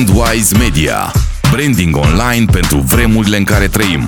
Brandwise Media. Branding online pentru vremurile în care trăim.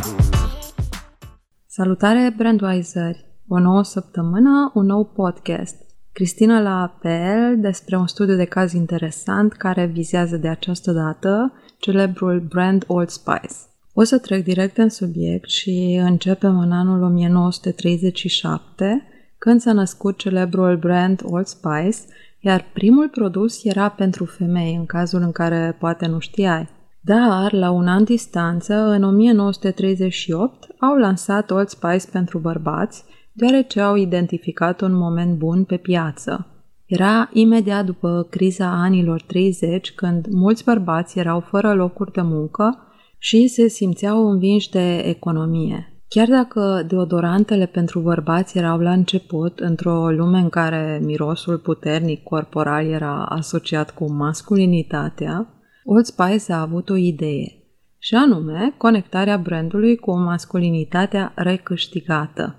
Salutare Brandwiseri! O nouă săptămână, un nou podcast. Cristina la PL despre un studiu de caz interesant care vizează de această dată celebrul brand Old Spice. O să trec direct în subiect și începem în anul 1937, când s-a născut celebrul brand Old Spice, iar primul produs era pentru femei, în cazul în care poate nu știai. Dar, la un an distanță, în 1938, au lansat Old Spice pentru bărbați, deoarece au identificat un moment bun pe piață. Era imediat după criza anilor 30, când mulți bărbați erau fără locuri de muncă și se simțeau învinși de economie. Chiar dacă deodorantele pentru bărbați erau la început, într-o lume în care mirosul puternic corporal era asociat cu masculinitatea, Old Spice a avut o idee, și anume conectarea brandului cu masculinitatea recâștigată.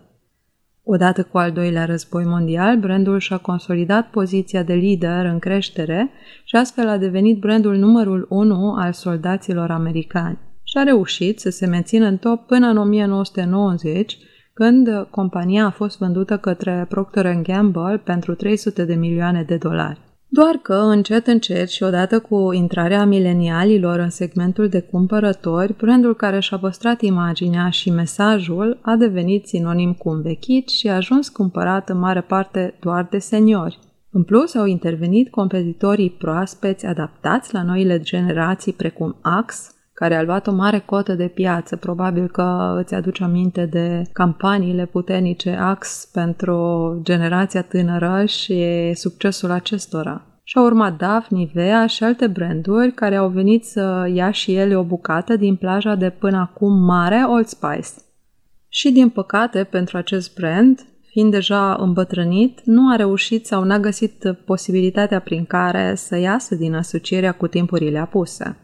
Odată cu al doilea război mondial, brandul și-a consolidat poziția de lider în creștere și astfel a devenit brandul numărul 1 al soldaților americani și a reușit să se mențină în top până în 1990, când compania a fost vândută către Procter Gamble pentru 300 de milioane de dolari. Doar că, încet, încet și odată cu intrarea milenialilor în segmentul de cumpărători, brandul care și-a păstrat imaginea și mesajul a devenit sinonim cu învechit și a ajuns cumpărat în mare parte doar de seniori. În plus, au intervenit competitorii proaspeți adaptați la noile generații precum Axe, care a luat o mare cotă de piață. Probabil că îți aduce aminte de campaniile puternice Axe pentru generația tânără și succesul acestora. Și au urmat DAF, Nivea și alte branduri care au venit să ia și ele o bucată din plaja de până acum mare Old Spice. Și din păcate, pentru acest brand, fiind deja îmbătrânit, nu a reușit sau n-a găsit posibilitatea prin care să iasă din asocierea cu timpurile apuse.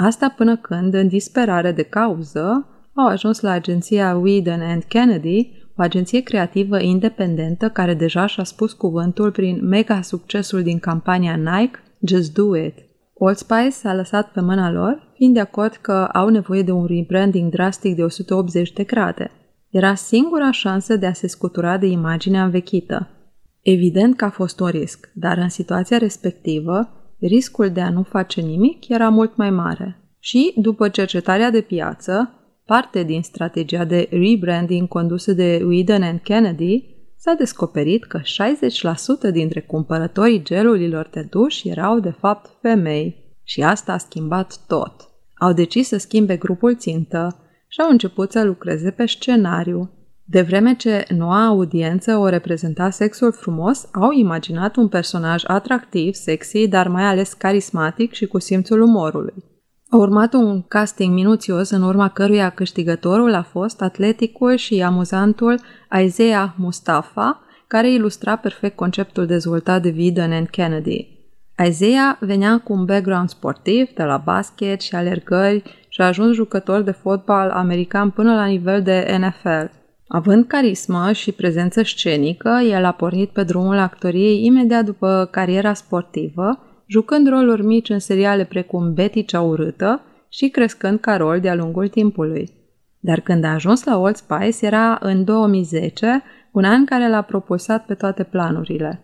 Asta până când, în disperare de cauză, au ajuns la agenția Whedon and Kennedy, o agenție creativă independentă care deja și-a spus cuvântul prin mega succesul din campania Nike Just Do It. Old Spice s-a lăsat pe mâna lor, fiind de acord că au nevoie de un rebranding drastic de 180 de grade. Era singura șansă de a se scutura de imaginea învechită. Evident că a fost un risc, dar în situația respectivă, riscul de a nu face nimic era mult mai mare. Și, după cercetarea de piață, parte din strategia de rebranding condusă de Whedon and Kennedy, s-a descoperit că 60% dintre cumpărătorii gelurilor de duș erau de fapt femei. Și asta a schimbat tot. Au decis să schimbe grupul țintă și au început să lucreze pe scenariu, de vreme ce noua audiență o reprezenta sexul frumos, au imaginat un personaj atractiv, sexy, dar mai ales carismatic și cu simțul umorului. A urmat un casting minuțios în urma căruia câștigătorul a fost atleticul și amuzantul Isaiah Mustafa, care ilustra perfect conceptul dezvoltat de Vidon and Kennedy. Isaiah venea cu un background sportiv de la basket și alergări și a ajuns jucător de fotbal american până la nivel de NFL. Având carismă și prezență scenică, el a pornit pe drumul actoriei imediat după cariera sportivă, jucând roluri mici în seriale precum Betty cea urâtă și crescând ca rol de-a lungul timpului. Dar când a ajuns la Old Spice era în 2010, un an care l-a propulsat pe toate planurile.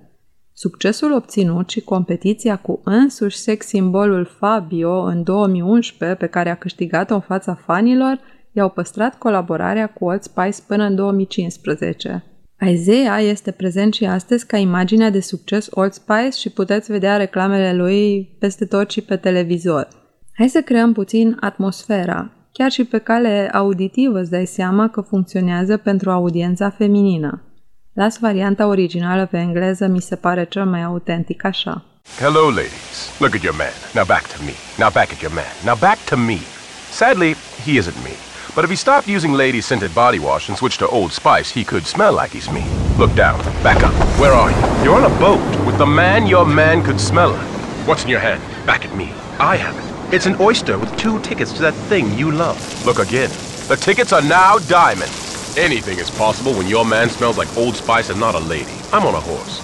Succesul obținut și competiția cu însuși sex simbolul Fabio în 2011, pe care a câștigat-o în fața fanilor, i-au păstrat colaborarea cu Old Spice până în 2015. Isaiah este prezent și astăzi ca imaginea de succes Old Spice și puteți vedea reclamele lui peste tot și pe televizor. Hai să creăm puțin atmosfera. Chiar și pe cale auditivă îți dai seama că funcționează pentru audiența feminină. Las varianta originală pe engleză, mi se pare cel mai autentic așa. Hello, ladies. Look at your man. Now back to me. Now back at your man. Now back to me. Sadly, he isn't me. But if he stopped using lady-scented body wash and switched to Old Spice, he could smell like he's me. Look down. Back up. Where are you? You're on a boat with the man your man could smell like. What's in your hand? Back at me. I have it. It's an oyster with two tickets to that thing you love. Look again. The tickets are now diamonds. Anything is possible when your man smells like Old Spice and not a lady. I'm on a horse.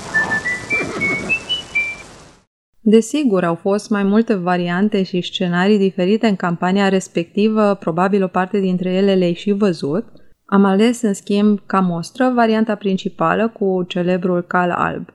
Desigur, au fost mai multe variante și scenarii diferite în campania respectivă, probabil o parte dintre ele le-ai și văzut. Am ales, în schimb, ca mostră varianta principală cu celebrul cal alb.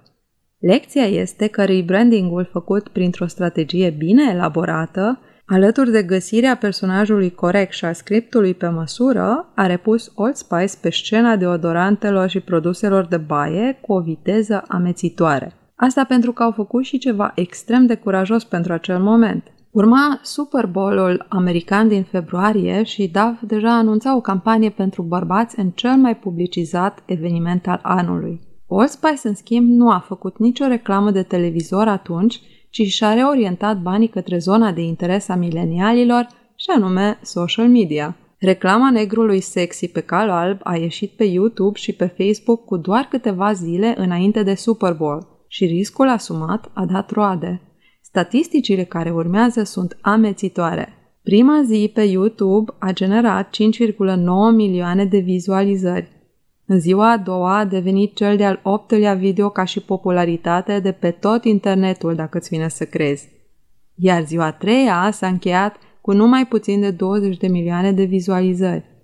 Lecția este că rebrandingul făcut printr-o strategie bine elaborată, alături de găsirea personajului corect și a scriptului pe măsură, a repus Old Spice pe scena deodorantelor și produselor de baie cu o viteză amețitoare. Asta pentru că au făcut și ceva extrem de curajos pentru acel moment. Urma Super Bowl-ul american din februarie și Dove deja anunța o campanie pentru bărbați în cel mai publicizat eveniment al anului. Old Spice, în schimb, nu a făcut nicio reclamă de televizor atunci, ci și-a reorientat banii către zona de interes a milenialilor, și anume social media. Reclama negrului sexy pe cal alb a ieșit pe YouTube și pe Facebook cu doar câteva zile înainte de Super Bowl și riscul asumat a dat roade. Statisticile care urmează sunt amețitoare. Prima zi pe YouTube a generat 5,9 milioane de vizualizări. În ziua a doua a devenit cel de-al optulea video ca și popularitate de pe tot internetul, dacă îți vine să crezi. Iar ziua a treia s-a încheiat cu numai puțin de 20 de milioane de vizualizări.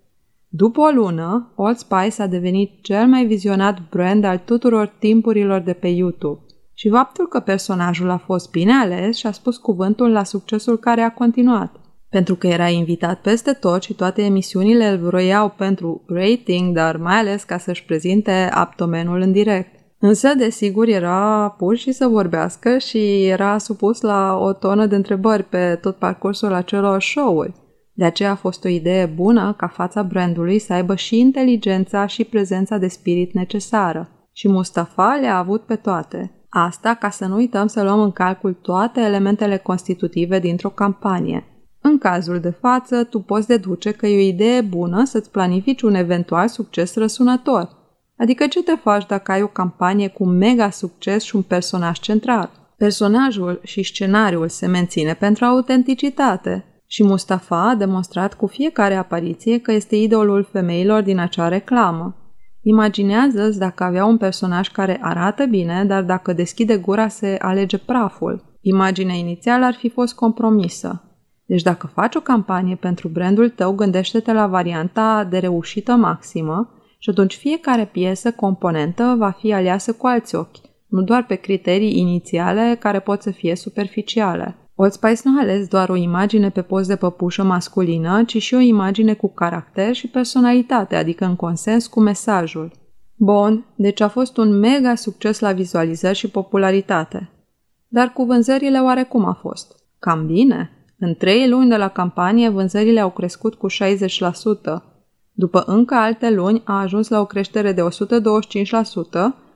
După o lună, Old Spice a devenit cel mai vizionat brand al tuturor timpurilor de pe YouTube. Și faptul că personajul a fost bine ales și a spus cuvântul la succesul care a continuat. Pentru că era invitat peste tot și toate emisiunile îl vroiau pentru rating, dar mai ales ca să-și prezinte abdomenul în direct. Însă, desigur, era pus și să vorbească și era supus la o tonă de întrebări pe tot parcursul acelor show-uri. De aceea a fost o idee bună ca fața brandului să aibă și inteligența și prezența de spirit necesară. Și Mustafa le-a avut pe toate. Asta ca să nu uităm să luăm în calcul toate elementele constitutive dintr-o campanie. În cazul de față, tu poți deduce că e o idee bună să-ți planifici un eventual succes răsunător. Adică ce te faci dacă ai o campanie cu mega succes și un personaj central? Personajul și scenariul se menține pentru autenticitate, și Mustafa a demonstrat cu fiecare apariție că este idolul femeilor din acea reclamă. Imaginează-ți dacă avea un personaj care arată bine, dar dacă deschide gura se alege praful. Imaginea inițială ar fi fost compromisă. Deci dacă faci o campanie pentru brandul tău, gândește-te la varianta de reușită maximă și atunci fiecare piesă, componentă, va fi aleasă cu alți ochi, nu doar pe criterii inițiale care pot să fie superficiale. Old Spice nu a ales doar o imagine pe post de păpușă masculină, ci și o imagine cu caracter și personalitate, adică în consens cu mesajul. Bun, deci a fost un mega succes la vizualizări și popularitate. Dar cu vânzările oarecum a fost? Cam bine. În trei luni de la campanie, vânzările au crescut cu 60%. După încă alte luni, a ajuns la o creștere de 125%,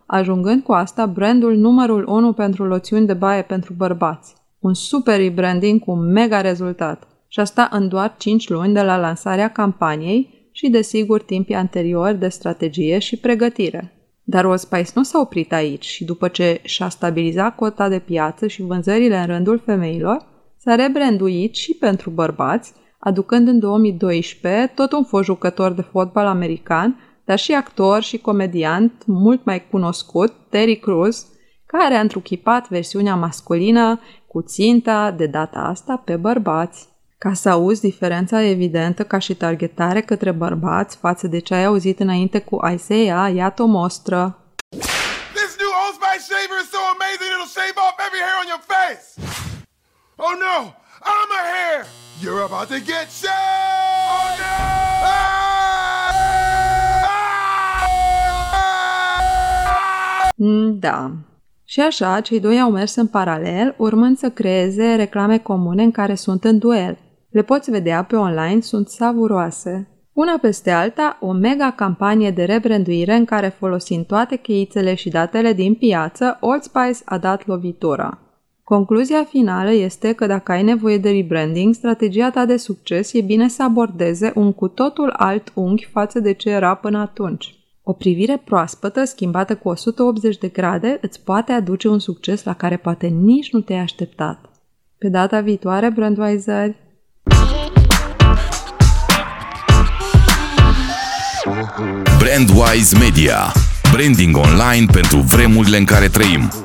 ajungând cu asta brandul numărul 1 pentru loțiuni de baie pentru bărbați un super rebranding cu un mega rezultat. Și asta în doar 5 luni de la lansarea campaniei și, desigur, timpii anteriori de strategie și pregătire. Dar Allspice nu s-a oprit aici și după ce și-a stabilizat cota de piață și vânzările în rândul femeilor, s-a rebranduit și pentru bărbați, aducând în 2012 tot un fost jucător de fotbal american, dar și actor și comediant mult mai cunoscut, Terry Crews, care a întruchipat versiunea masculină cu ținta de data asta pe bărbați. Ca să auzi diferența evidentă ca și targetare către bărbați față de ce ai auzit înainte cu Isaiah, iată o mostră. This new Old Spice shaver is so amazing it'll shave off every hair on your face. Oh no, I'm a hair. You're about to get shaved. Oh no! Ah! Da, și așa, cei doi au mers în paralel, urmând să creeze reclame comune în care sunt în duel. Le poți vedea pe online, sunt savuroase. Una peste alta, o mega campanie de rebranduire în care folosind toate cheițele și datele din piață, Old Spice a dat lovitura. Concluzia finală este că dacă ai nevoie de rebranding, strategia ta de succes e bine să abordeze un cu totul alt unghi față de ce era până atunci. O privire proaspătă, schimbată cu 180 de grade, îți poate aduce un succes la care poate nici nu te-ai așteptat. Pe data viitoare, Brandweiser! Brandwise Media. Branding online pentru vremurile în care trăim.